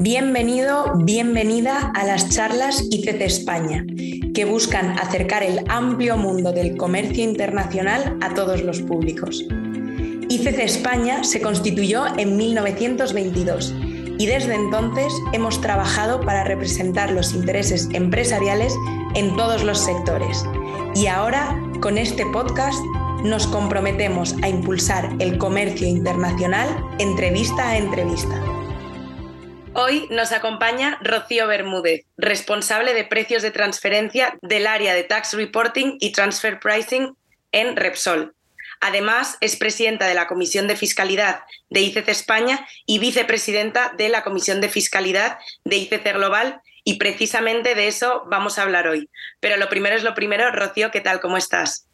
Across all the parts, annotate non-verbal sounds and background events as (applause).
Bienvenido, bienvenida a las charlas ICC España, que buscan acercar el amplio mundo del comercio internacional a todos los públicos. ICC España se constituyó en 1922 y desde entonces hemos trabajado para representar los intereses empresariales en todos los sectores. Y ahora, con este podcast, nos comprometemos a impulsar el comercio internacional entrevista a entrevista. Hoy nos acompaña Rocío Bermúdez, responsable de precios de transferencia del área de Tax Reporting y Transfer Pricing en Repsol. Además, es presidenta de la Comisión de Fiscalidad de ICC España y vicepresidenta de la Comisión de Fiscalidad de ICC Global y precisamente de eso vamos a hablar hoy. Pero lo primero es lo primero. Rocío, ¿qué tal? ¿Cómo estás?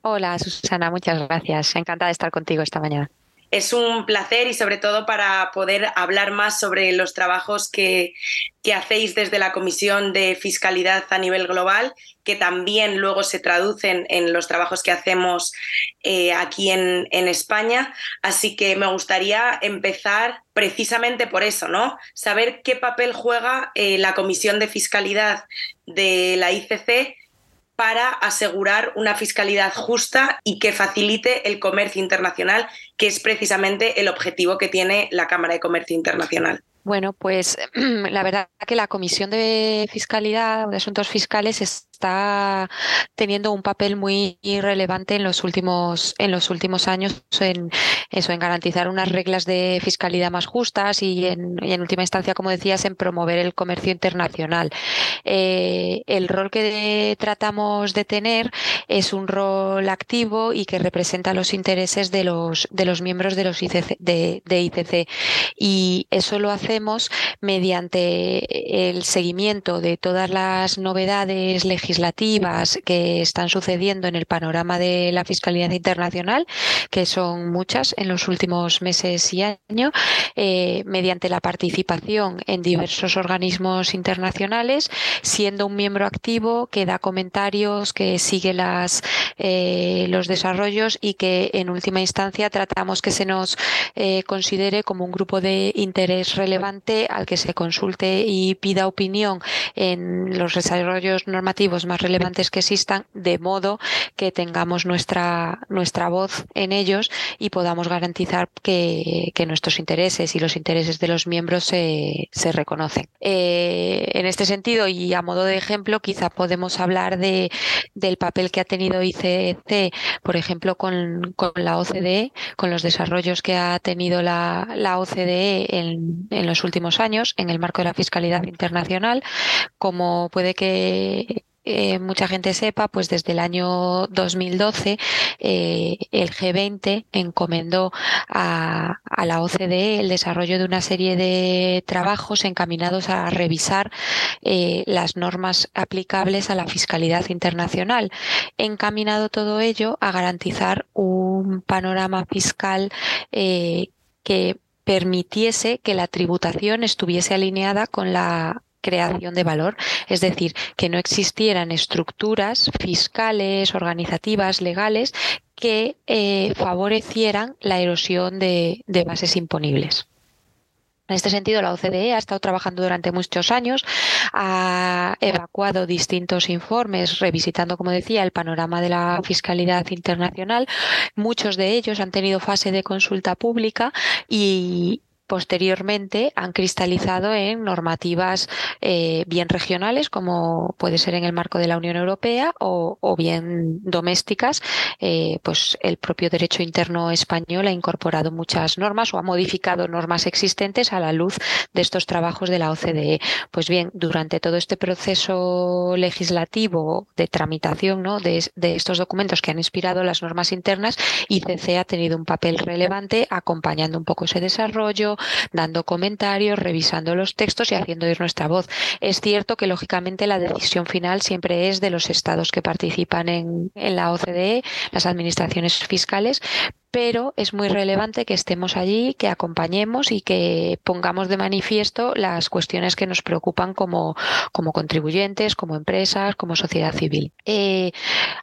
Hola, Susana, muchas gracias. Encantada de estar contigo esta mañana es un placer y sobre todo para poder hablar más sobre los trabajos que, hacéis desde la Comisión de Fiscalidad a nivel global, que también luego se traducen en los trabajos que hacemos eh, aquí en, España. Así que me gustaría empezar precisamente por eso, ¿no? Saber qué papel juega eh, la Comisión de Fiscalidad de la ICC para asegurar una fiscalidad justa y que facilite el comercio internacional, que es precisamente el objetivo que tiene la Cámara de Comercio Internacional. Bueno, pues (clears throat) la verdad que la Comisión de Fiscalidad de Asuntos Fiscales está teniendo un papel muy relevante en los últimos, en los últimos años en eso, en garantizar unas reglas de fiscalidad más justas y en, última instancia, como decías, en promover el comercio internacional. Eh, el rol que tratamos de tener es un rol activo y que representa los intereses de los, de los miembros de los ICC, de, de ICC. Y eso lo hacemos mediante el seguimiento de todas las novedades legislativas legislativas que están sucediendo en el panorama de la fiscalidad internacional, que son muchas en los últimos meses y años, eh, mediante la participación en diversos organismos internacionales, siendo un miembro activo que da comentarios, que sigue las, eh, los desarrollos y que en última instancia tratamos que se nos eh, considere como un grupo de interés relevante al que se consulte y pida opinión en los desarrollos normativos más relevantes que existan, de modo que tengamos nuestra, nuestra voz en ellos y podamos garantizar que, nuestros intereses y los intereses de los miembros se, se reconocen. Eh, en este sentido, y a modo de ejemplo, quizá podemos hablar de, del papel que ha tenido ICC, por ejemplo, con, con la OCDE, con los desarrollos que ha tenido la, la OCDE en, en los últimos años en el marco de la fiscalidad internacional, como puede que eh, mucha gente sepa, pues desde el año 2012 eh, el G20 encomendó a, la OCDE el desarrollo de una serie de trabajos encaminados a revisar eh, las normas aplicables a la fiscalidad internacional. Encaminado todo ello a garantizar un panorama fiscal que permitiese que la tributación estuviese alineada con la creación de valor, es decir, que no existieran estructuras fiscales, organizativas, legales que eh, favorecieran la erosión de, bases imponibles. En este sentido, la OCDE ha estado trabajando durante muchos años, ha evacuado distintos informes, revisitando, como decía, el panorama de la fiscalidad internacional. Muchos de ellos han tenido fase de consulta pública y, posteriormente han cristalizado en normativas eh, bien regionales, como puede ser en el marco de la Unión Europea, o, bien domésticas. Eh, pues el propio derecho interno español ha incorporado muchas normas o ha modificado normas existentes a la luz de estos trabajos de la OCDE. Pues bien, durante todo este proceso legislativo de tramitación ¿no? de, de estos documentos que han inspirado las normas internas, ICC ha tenido un papel relevante acompañando un poco ese desarrollo, dando comentarios, revisando los textos y haciendo ir nuestra voz. Es cierto que, lógicamente, la decisión final siempre es de los estados que participan en, la OCDE, las administraciones fiscales, pero es muy relevante que estemos allí, que acompañemos y que pongamos de manifiesto las cuestiones que nos preocupan como, como contribuyentes, como empresas, como sociedad civil. Eh,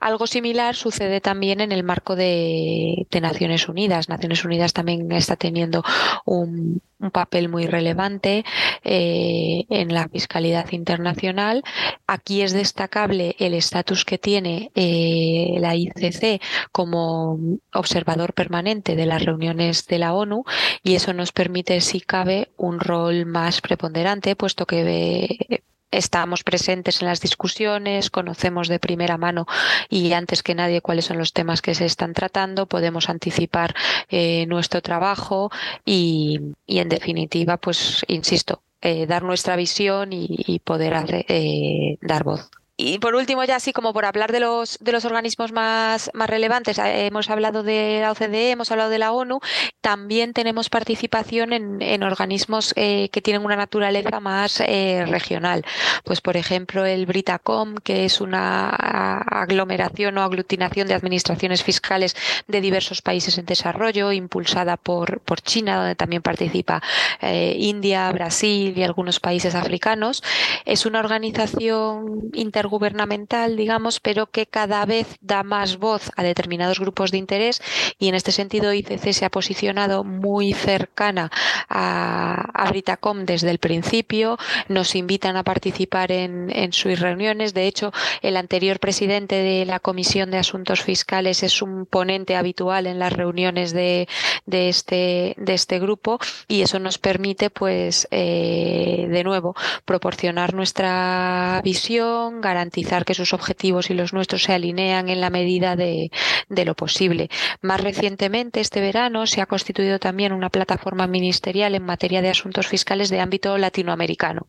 algo similar sucede también en el marco de, Naciones Unidas. Naciones Unidas también está teniendo un, papel muy relevante eh, en la fiscalidad internacional. Aquí es destacable el estatus que tiene eh, la ICC como observador permanente de las reuniones de la ONU y eso nos permite, si cabe, un rol más preponderante, puesto que estamos presentes en las discusiones, conocemos de primera mano y antes que nadie cuáles son los temas que se están tratando, podemos anticipar eh, nuestro trabajo y, en definitiva, pues, insisto, eh, dar nuestra visión y, poder eh, dar voz. Y por último, ya así como por hablar de los, de los organismos más, más relevantes, eh, hemos hablado de la OCDE, hemos hablado de la ONU, también tenemos participación en, en organismos eh, que tienen una naturaleza más eh, regional. Pues, por ejemplo, el Britacom, que es una aglomeración o aglutinación de administraciones fiscales de diversos países en desarrollo, impulsada por, por China, donde también participa India, Brasil y algunos países africanos. Es una organización inter gubernamental, digamos, pero que cada vez da más voz a determinados grupos de interés y en este sentido ICC se ha posicionado muy cercana a, a Britacom desde el principio, nos invitan a participar en, sus reuniones, de hecho el anterior presidente de la Comisión de Asuntos Fiscales es un ponente habitual en las reuniones de, este, este grupo y eso nos permite pues eh, de nuevo proporcionar nuestra visión, garantizar que sus objetivos y los nuestros se alinean en la medida de, lo posible. Más recientemente, este verano, se ha constituido también una plataforma ministerial en materia de asuntos fiscales de ámbito latinoamericano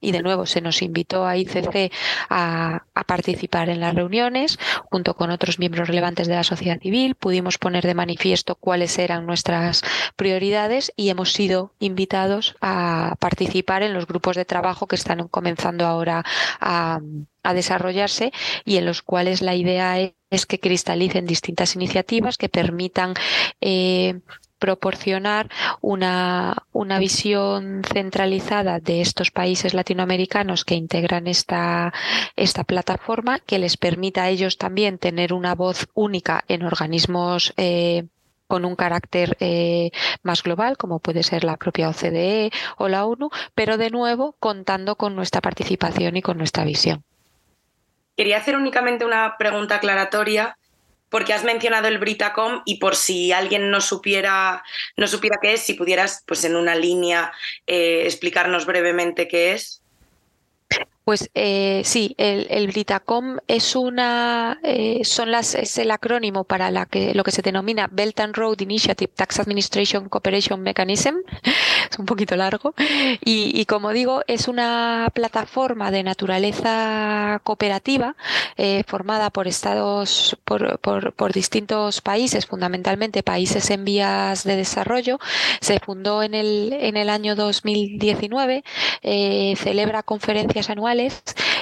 y de nuevo se nos invitó a ICC a, participar en las reuniones junto con otros miembros relevantes de la sociedad civil. Pudimos poner de manifiesto cuáles eran nuestras prioridades y hemos sido invitados a participar en los grupos de trabajo que están comenzando ahora a, desarrollarse y en los cuales la idea es que cristalicen distintas iniciativas que permitan eh, proporcionar una, una visión centralizada de estos países latinoamericanos que integran esta, esta plataforma, que les permita a ellos también tener una voz única en organismos eh, con un carácter eh, más global, como puede ser la propia OCDE o la ONU, pero de nuevo contando con nuestra participación y con nuestra visión. Quería hacer únicamente una pregunta aclaratoria porque has mencionado el Britacom y por si alguien no supiera, no supiera qué es, si pudieras, pues en una línea, eh, explicarnos brevemente qué es. Pues eh, sí, el, el, Britacom es una, eh, son las, es el acrónimo para lo que se denomina Belt and Road Initiative Tax Administration Cooperation Mechanism. (laughs) es un poquito largo. Y, como digo, es una plataforma de naturaleza cooperativa eh, formada por estados, por, por, distintos países, fundamentalmente países en vías de desarrollo. Se fundó en el, en el año 2019, celebra conferencias anuales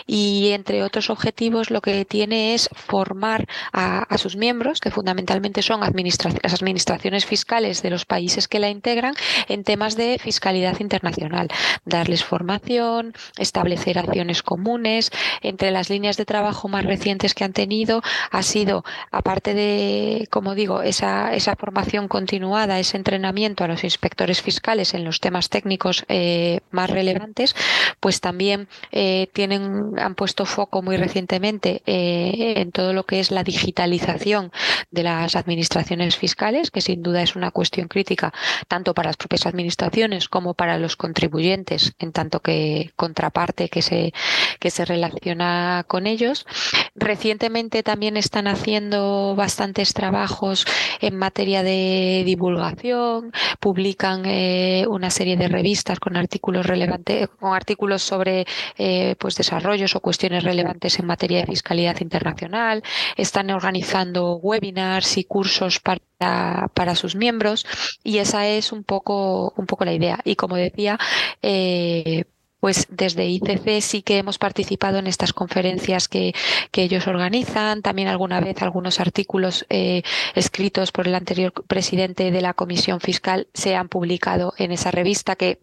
y entre otros objetivos lo que tiene es formar a, sus miembros, que fundamentalmente son las administraciones fiscales de los países que la integran, en temas de fiscalidad internacional, darles formación, establecer acciones comunes. Entre las líneas de trabajo más recientes que han tenido ha sido, aparte de, como digo, esa, esa formación continuada, ese entrenamiento a los inspectores fiscales en los temas técnicos eh, más relevantes, pues también eh, tienen, han puesto foco muy recientemente eh, en todo lo que es la digitalización de las administraciones fiscales, que sin duda es una cuestión crítica tanto para las propias administraciones como para los contribuyentes, en tanto que contraparte que se, que se relaciona con ellos. Recientemente también están haciendo bastantes trabajos en materia de divulgación, publican eh, una serie de revistas con artículos relevantes, con artículos sobre eh, pues desarrollos o cuestiones relevantes en materia de fiscalidad internacional, están organizando webinars y cursos para, para sus miembros y esa es un poco, un poco la idea. Y como decía, eh, pues desde ICC sí que hemos participado en estas conferencias que, ellos organizan, también alguna vez algunos artículos eh, escritos por el anterior presidente de la Comisión Fiscal se han publicado en esa revista que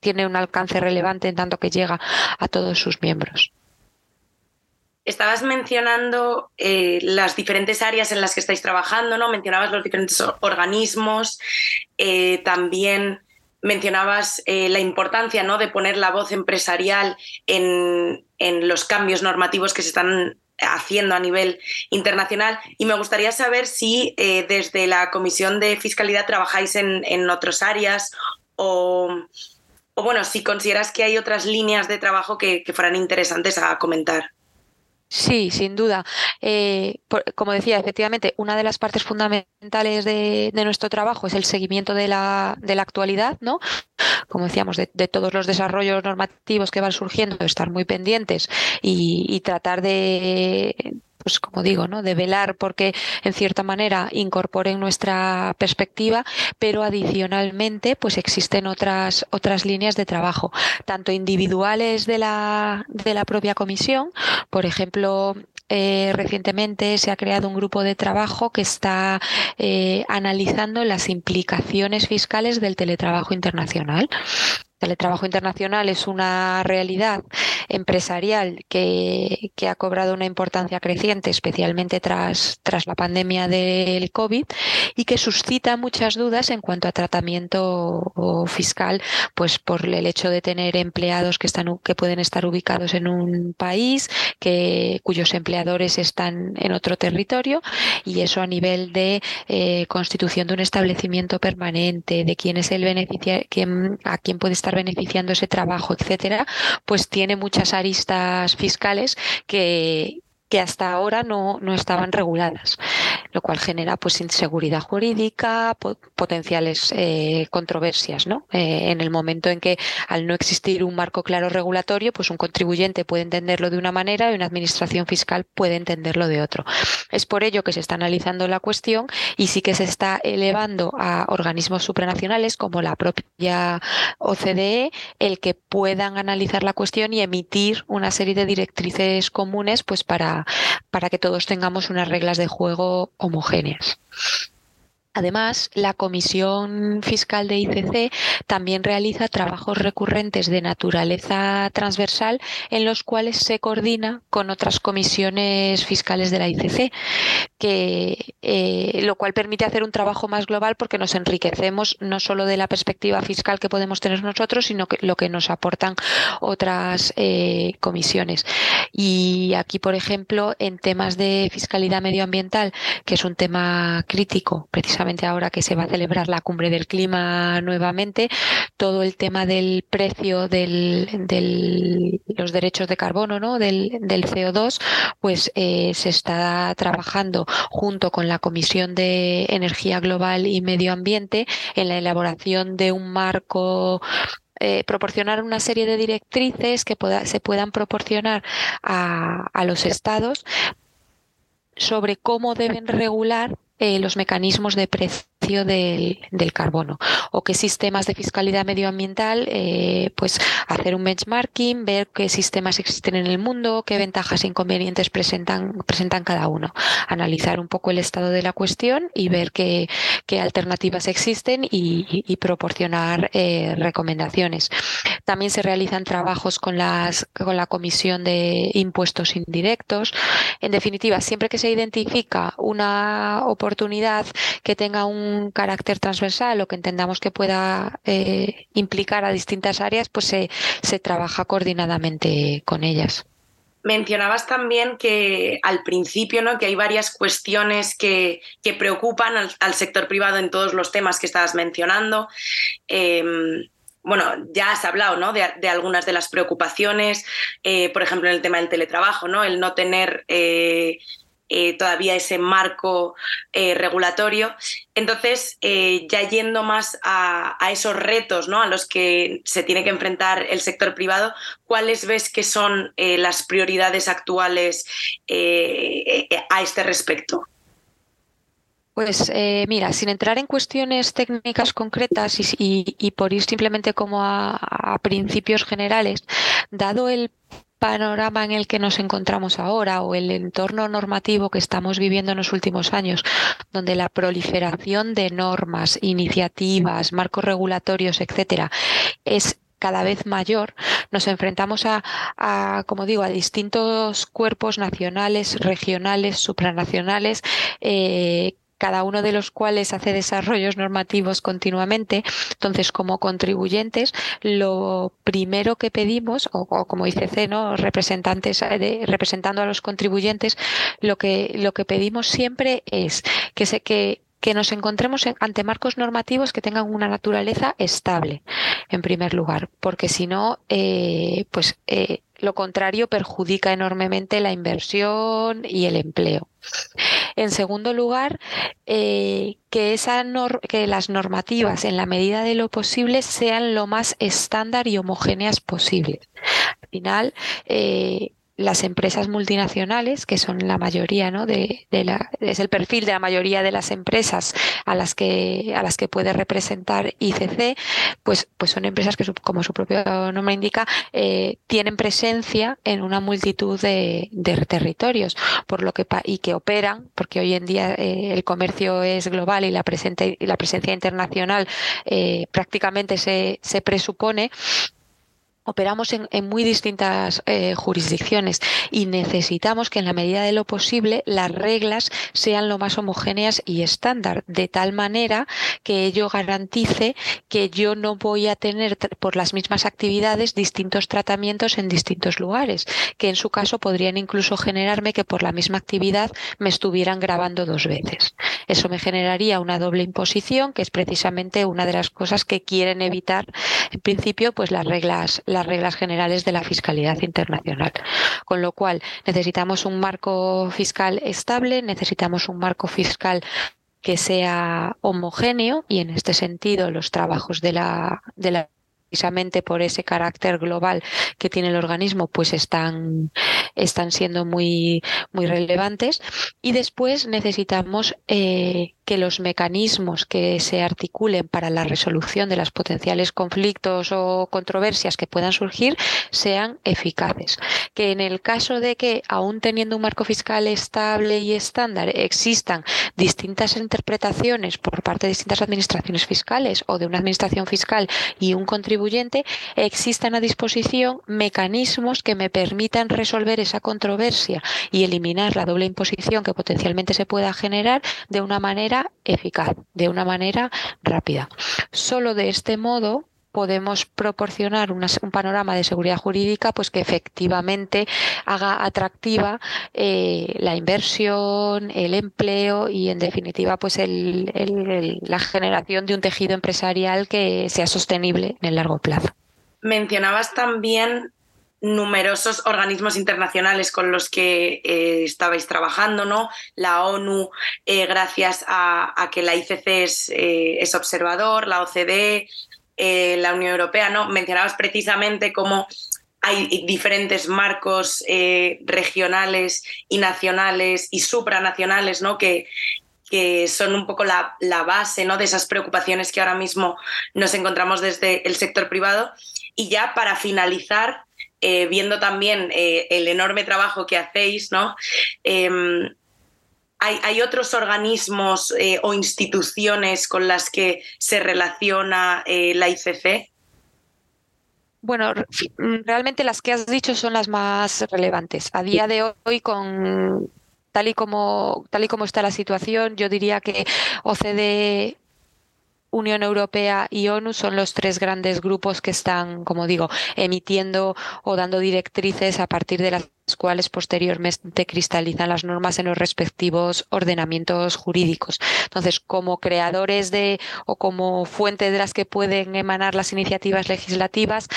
tiene un alcance relevante en tanto que llega a todos sus miembros. Estabas mencionando eh, las diferentes áreas en las que estáis trabajando, ¿no? Mencionabas los diferentes organismos, eh, también mencionabas eh, la importancia ¿no? de poner la voz empresarial en, los cambios normativos que se están haciendo a nivel internacional y me gustaría saber si desde la Comisión de Fiscalidad trabajáis en, otras áreas o, bueno, si consideras que hay otras líneas de trabajo que fueran interesantes a comentar. Sí, sin duda. Eh, como decía, efectivamente, una de las partes fundamentales de, nuestro trabajo es el seguimiento de la actualidad, ¿no? Como decíamos, de, todos los desarrollos normativos que van surgiendo, estar muy pendientes y tratar de pues como digo, ¿no? de velar porque en cierta manera incorporen nuestra perspectiva, pero adicionalmente pues existen otras, otras líneas de trabajo, tanto individuales de la, de la propia comisión, por ejemplo, eh, recientemente se ha creado un grupo de trabajo que está eh, analizando las implicaciones fiscales del teletrabajo internacional teletrabajo internacional es una realidad empresarial que, ha cobrado una importancia creciente, especialmente tras, tras la pandemia del COVID, y que suscita muchas dudas en cuanto a tratamiento fiscal, pues por el hecho de tener empleados que, están, que pueden estar ubicados en un país, que, cuyos empleadores están en otro territorio, y eso a nivel de eh, constitución de un establecimiento permanente, de quién es el beneficiario, a quién puede beneficiando ese trabajo, etcétera, pues tiene muchas aristas fiscales que, que hasta ahora no, no estaban reguladas, lo cual genera pues inseguridad jurídica, potenciales eh, controversias, ¿no? Eh, en el momento en que al no existir un marco claro regulatorio, pues un contribuyente puede entenderlo de una manera y una administración fiscal puede entenderlo de otro. Es por ello que se está analizando la cuestión y sí que se está elevando a organismos supranacionales como la propia OCDE el que puedan analizar la cuestión y emitir una serie de directrices comunes pues para para, que todos tengamos unas reglas de juego homogéneas. Además, la Comisión Fiscal de ICC también realiza trabajos recurrentes de naturaleza transversal en los cuales se coordina con otras comisiones fiscales de la ICC, que, eh, lo cual permite hacer un trabajo más global porque nos enriquecemos no solo de la perspectiva fiscal que podemos tener nosotros, sino que lo que nos aportan otras eh, comisiones. Y aquí, por ejemplo, en temas de fiscalidad medioambiental, que es un tema crítico, precisamente ahora que se va a celebrar la cumbre del clima nuevamente, todo el tema del precio de los derechos de carbono, ¿no? del, CO2, pues eh, se está trabajando junto con la Comisión de Energía Global y Medio Ambiente en la elaboración de un marco eh, proporcionar una serie de directrices que se puedan proporcionar a, a, los estados sobre cómo deben regular eh, los mecanismos de precio del, carbono o qué sistemas de fiscalidad medioambiental, eh, pues hacer un benchmarking, ver qué sistemas existen en el mundo, qué ventajas e inconvenientes presentan, presentan cada uno, analizar un poco el estado de la cuestión y ver qué, qué alternativas existen y, proporcionar eh, recomendaciones. También se realizan trabajos con, las, con la Comisión de Impuestos Indirectos. En definitiva, siempre que se identifica una oportunidad que tenga un carácter transversal o que entendamos que pueda eh, implicar a distintas áreas, pues se, se trabaja coordinadamente con ellas. Mencionabas también que al principio, ¿no? que hay varias cuestiones que, que preocupan al, sector privado en todos los temas que estabas mencionando. Em, bueno, ya has hablado ¿no? de, algunas de las preocupaciones, eh, por ejemplo, en el tema del teletrabajo, ¿no? el no tener eh, eh, todavía ese marco regulatorio. Entonces, ya yendo más a, esos retos ¿no? a los que se tiene que enfrentar el sector privado, ¿cuáles ves que son las prioridades actuales a este respecto? Pues eh, mira, sin entrar en cuestiones técnicas concretas y, por ir simplemente como a, principios generales, dado el panorama en el que nos encontramos ahora o el entorno normativo que estamos viviendo en los últimos años, donde la proliferación de normas, iniciativas, marcos regulatorios, etcétera, es cada vez mayor, nos enfrentamos a, como digo, a distintos cuerpos nacionales, regionales, supranacionales, eh, cada uno de los cuales hace desarrollos normativos continuamente. Entonces, como contribuyentes, lo primero que pedimos, o, como dice C, representantes de, representando a los contribuyentes, lo que, lo que pedimos siempre es que se que que nos encontremos ante marcos normativos que tengan una naturaleza estable, en primer lugar, porque si no, eh, pues eh, lo contrario perjudica enormemente la inversión y el empleo. En segundo lugar, eh, que, esa que las normativas, en la medida de lo posible, sean lo más estándar y homogéneas posibles. Al final, las empresas multinacionales, que son la mayoría, ¿no? De, la, es el perfil de la mayoría de las empresas a las que, a las que puede representar ICC, pues, pues son empresas que, como su propio nombre indica, eh, tienen presencia en una multitud de, territorios, por lo que y que operan, porque hoy en día eh, el comercio es global y la, presente, y la presencia internacional eh, prácticamente se, se presupone operamos en, muy distintas eh, jurisdicciones y necesitamos que en la medida de lo posible las reglas sean lo más homogéneas y estándar, de tal manera que ello garantice que yo no voy a tener por las mismas actividades distintos tratamientos en distintos lugares, que en su caso podrían incluso generarme que por la misma actividad me estuvieran grabando dos veces. Eso me generaría una doble imposición, que es precisamente una de las cosas que quieren evitar, en principio, pues las reglas las reglas generales de la fiscalidad internacional. Con lo cual, necesitamos un marco fiscal estable, necesitamos un marco fiscal que sea homogéneo y en este sentido los trabajos de la, de precisamente por ese carácter global que tiene el organismo, pues están, están siendo muy, muy relevantes. Y después necesitamos eh, que los mecanismos que se articulen para la resolución de los potenciales conflictos o controversias que puedan surgir sean eficaces. Que en el caso de que, aún teniendo un marco fiscal estable y estándar, existan distintas interpretaciones por parte de distintas administraciones fiscales o de una administración fiscal y un contribuyente, existan a disposición mecanismos que me permitan resolver esa controversia y eliminar la doble imposición que potencialmente se pueda generar de una manera eficaz, de una manera rápida. Solo de este modo podemos proporcionar un panorama de seguridad jurídica pues que efectivamente haga atractiva eh, la inversión, el empleo y en definitiva pues la generación de un tejido empresarial que sea sostenible en el largo plazo. Mencionabas también numerosos organismos internacionales con los que eh, estabais trabajando, ¿no? La ONU, eh, gracias a, que la ICC eh, es, observador, la OCDE, la Unión Europea, ¿no? Mencionabas precisamente cómo hay diferentes marcos regionales y nacionales y supranacionales, ¿no? Que, que son un poco la, la base ¿no? de esas preocupaciones que ahora mismo nos encontramos desde el sector privado. Y ya para finalizar, eh, viendo también eh, el enorme trabajo que hacéis, ¿no? Em, hay, otros organismos eh, o instituciones con las que se relaciona la ICC? Bueno, realmente las que has dicho son las más relevantes. A día de hoy, con tal y como tal y como está la situación, yo diría que OCDE Unión Europea y ONU son los tres grandes grupos que están, como digo, emitiendo o dando directrices a partir de las cuales posteriormente cristalizan las normas en los respectivos ordenamientos jurídicos. Entonces, como creadores de o como fuente de las que pueden emanar las iniciativas legislativas,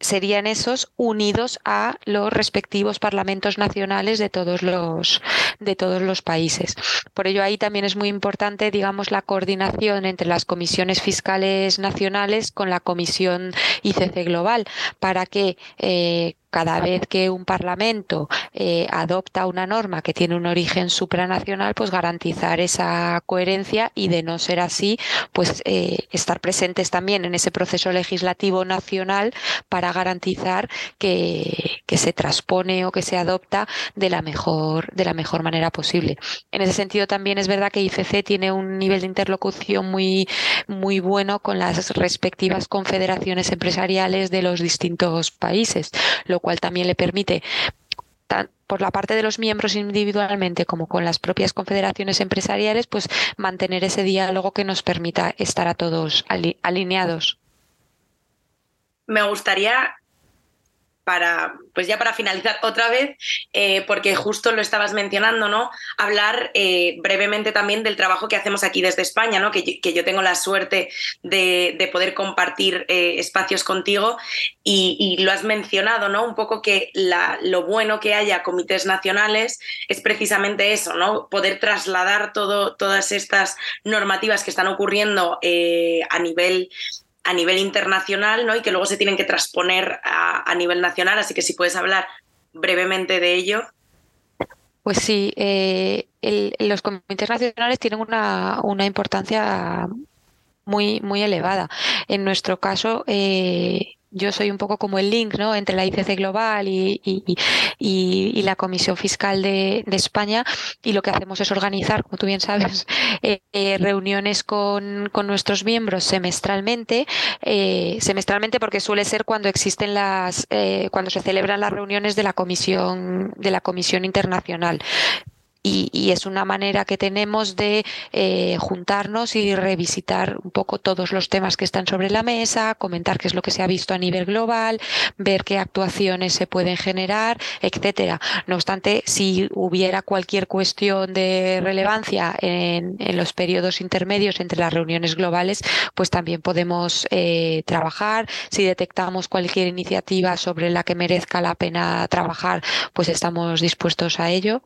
serían esos unidos a los respectivos parlamentos nacionales de todos los de todos los países. Por ello ahí también es muy importante, digamos, la coordinación entre las comisiones fiscales nacionales con la comisión ICC global para que eh, cada vez que un Parlamento eh, adopta una norma que tiene un origen supranacional, pues garantizar esa coherencia y de no ser así, pues eh, estar presentes también en ese proceso legislativo nacional para garantizar que, se transpone o que se adopta de la mejor, de la mejor manera posible. En ese sentido también es verdad que ICC tiene un nivel de interlocución muy, muy bueno con las respectivas confederaciones empresariales de los distintos países, lo cual también le permite por la parte de los miembros individualmente como con las propias confederaciones empresariales, pues mantener ese diálogo que nos permita estar a todos alineados. Me gustaría para, pues ya para finalizar otra vez, eh, porque justo lo estabas mencionando, ¿no? Hablar eh, brevemente también del trabajo que hacemos aquí desde España, ¿no? Que, yo tengo la suerte de, poder compartir eh, espacios contigo y, lo has mencionado, ¿no? Un poco que lo bueno que haya comités nacionales es precisamente eso, ¿no? Poder trasladar todo, todas estas normativas que están ocurriendo a nivel a nivel internacional ¿no? y que luego se tienen que transponer a, nivel nacional. Así que si puedes hablar brevemente de ello. Pues sí, eh, los comités nacionales tienen una, una, importancia muy, muy elevada. En nuestro caso, eh, yo soy un poco como el link ¿no? entre la ICC Global y, y, la Comisión Fiscal de, España y lo que hacemos es organizar, como tú bien sabes, (laughs) eh, eh, reuniones con, con, nuestros miembros semestralmente, eh, semestralmente porque suele ser cuando existen las, cuando se celebran las reuniones de la Comisión, de la Comisión Internacional y, es una manera que tenemos de eh, juntarnos y revisitar un poco todos los temas que están sobre la mesa, comentar qué es lo que se ha visto a nivel global, ver qué actuaciones se pueden generar, etcétera. No obstante, si hubiera cualquier cuestión de relevancia en, los periodos intermedios entre las reuniones globales, pues también podemos eh, trabajar. Si detectamos cualquier iniciativa sobre la que merezca la pena trabajar, pues estamos dispuestos a ello.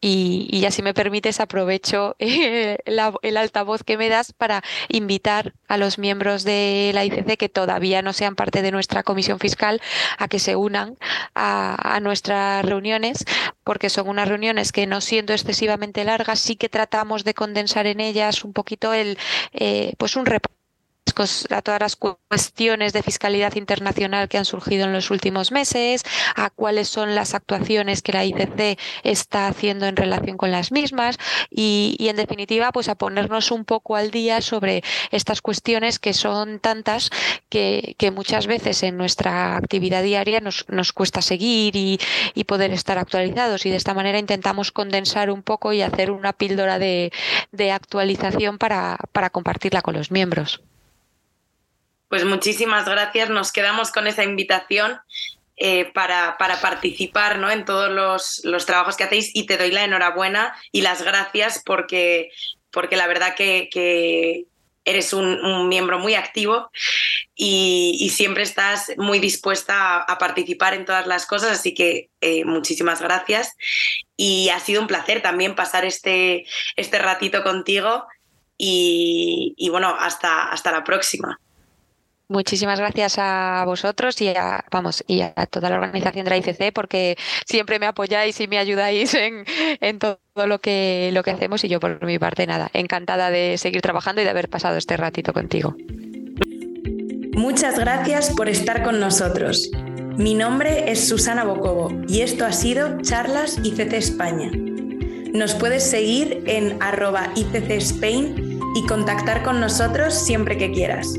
Y, ya si me permites, aprovecho (laughs) eh, el altavoz que me das para invitar a los miembros de la ICC que todavía no sean parte de nuestra comisión fiscal a que se unan a, nuestras reuniones, porque son unas reuniones que no siendo excesivamente largas, sí que tratamos de condensar en ellas un poquito el, eh, pues un repaso a todas las cuestiones de fiscalidad internacional que han surgido en los últimos meses, a cuáles son las actuaciones que la ICC está haciendo en relación con las mismas y, en definitiva pues a ponernos un poco al día sobre estas cuestiones que son tantas que, muchas veces en nuestra actividad diaria nos, nos cuesta seguir y, poder estar actualizados y de esta manera intentamos condensar un poco y hacer una píldora de, actualización para compartirla con los miembros. Pues muchísimas gracias. Nos quedamos con esa invitación eh, para, participar ¿no? en todos los, trabajos que hacéis y te doy la enhorabuena y las gracias porque, porque la verdad que, eres un, miembro muy activo y, siempre estás muy dispuesta a, participar en todas las cosas, así que eh, muchísimas gracias. Y ha sido un placer también pasar este, este ratito contigo y, y bueno, hasta, hasta la próxima. Muchísimas gracias a vosotros y a, vamos, y a toda la organización de la ICC porque siempre me apoyáis y me ayudáis en, en todo lo que, lo que hacemos y yo por mi parte nada, encantada de seguir trabajando y de haber pasado este ratito contigo. Muchas gracias por estar con nosotros. Mi nombre es Susana Bocobo y esto ha sido Charlas ICC España. Nos puedes seguir en arroba ICC Spain y contactar con nosotros siempre que quieras.